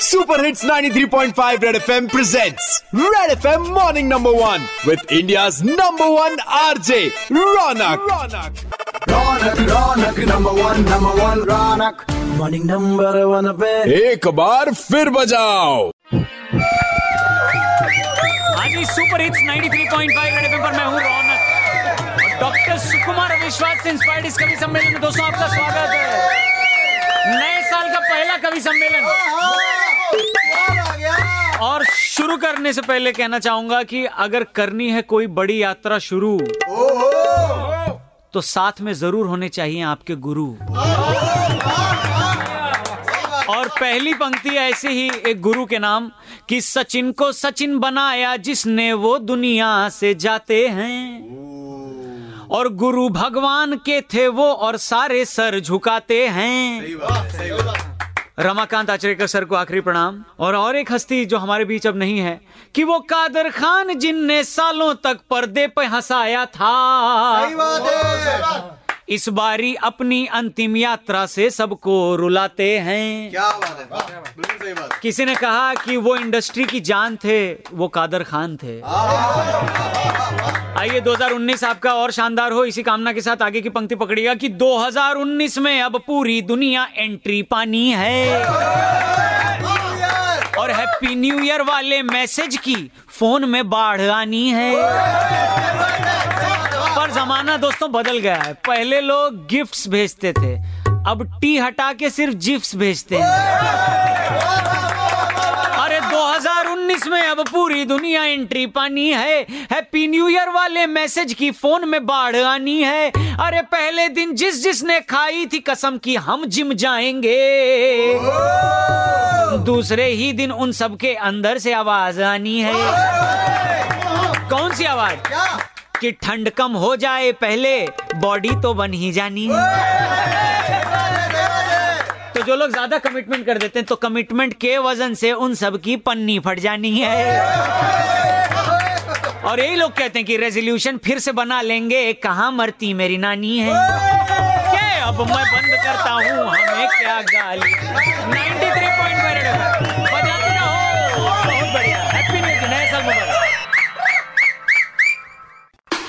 Super Hits 93.5 Red FM presents Red FM Morning Number 1 with India's number 1 RJ Ronak. Ronak Ronak number one number one Ronak morning number one पे एक बार फिर बजाओ। हाँ जी super hits 93.5 red FM पर मैं हूँ रौनक। डॉक्टर सुकुमार अविश्वास से इंस्पायर्ड इस कवि सम्मेलन में दोस्तों आपका स्वागत है। नए साल का पहला कवि सम्मेलन। और शुरू करने से पहले कहना चाहूँगा कि अगर करनी है कोई बड़ी यात्रा शुरू तो साथ में ज़रूर होने चाहिए आपके गुरु। और पहली पंक्ति ऐसे ही एक गुरु के नाम कि सचिन को सचिन बनाया जिसने वो दुनिया से जाते हैं। और गुरु भगवान के थे वो और सारे सर झुकाते हैं। रमाकांत आचरेकर सर को आखिरी प्रणाम। और और एक हस्ती जो हमारे बीच अब नहीं है, कि वो कादर खान जिनने सालों तक पर्दे पे हंसाया था। इस बारी अपनी अंतिम यात्रा से सबको रुलाते हैं। क्या बात है बिल्कुल सही बात। किसी ने कहा कि वो इंडस्ट्री की जान थे वो कादर खान थे। आइए 2019 आपका और शानदार हो। इसी कामना के साथ आगे की पंक्ति पकड़िएगा कि 2019 में अब पूरी दुनिया एंट्री पानी है। और हैप्पी न्यू ईयर वाले मैसेज की फ़ोन में बाढ़ आनी है। पर जमाना दोस्तों बदल गया है। पहले लोग गिफ्ट्स भेजते थे। अब टी हटा के सिर्फ़ जिप्स भेजते हैं। अरे 2019 में अब पूरी दुनिया एंट्री पानी है। हैप्पी न्यू ईयर वाले मैसेज की फ़ोन में बाढ़ आनी है। अरे पहले दिन जिस जिसने खाई थी कसम की हम जिम जाएँगे। दूसरे ही दिन उन सबके अंदर से आवाज़ आनी है। कौन सी आवाज़? कि ठंड कम हो जाए पहले बॉडी तो बन ही जानी। तो जो लोग ज़्यादा कमिटमेंट कर देते हैं तो कमिटमेंट के वज़न से उन सब की पन्नी फट जानी है। और यही लोग कहते हैं कि रेजोल्यूशन फिर से बना लेंगे, कहाँ मरती मेरी नानी है? क्या अब मैं बंद करता हूँ, हमें क्या गाली? 93 point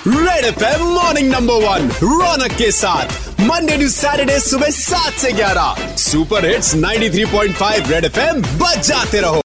Red FM Morning Number 1 Ronak के साथ। मंडे टू सैटरडे सुबह सात से ग्यारह। सुपर हिट्स 93.5 रेड एफएम बजाते रहो।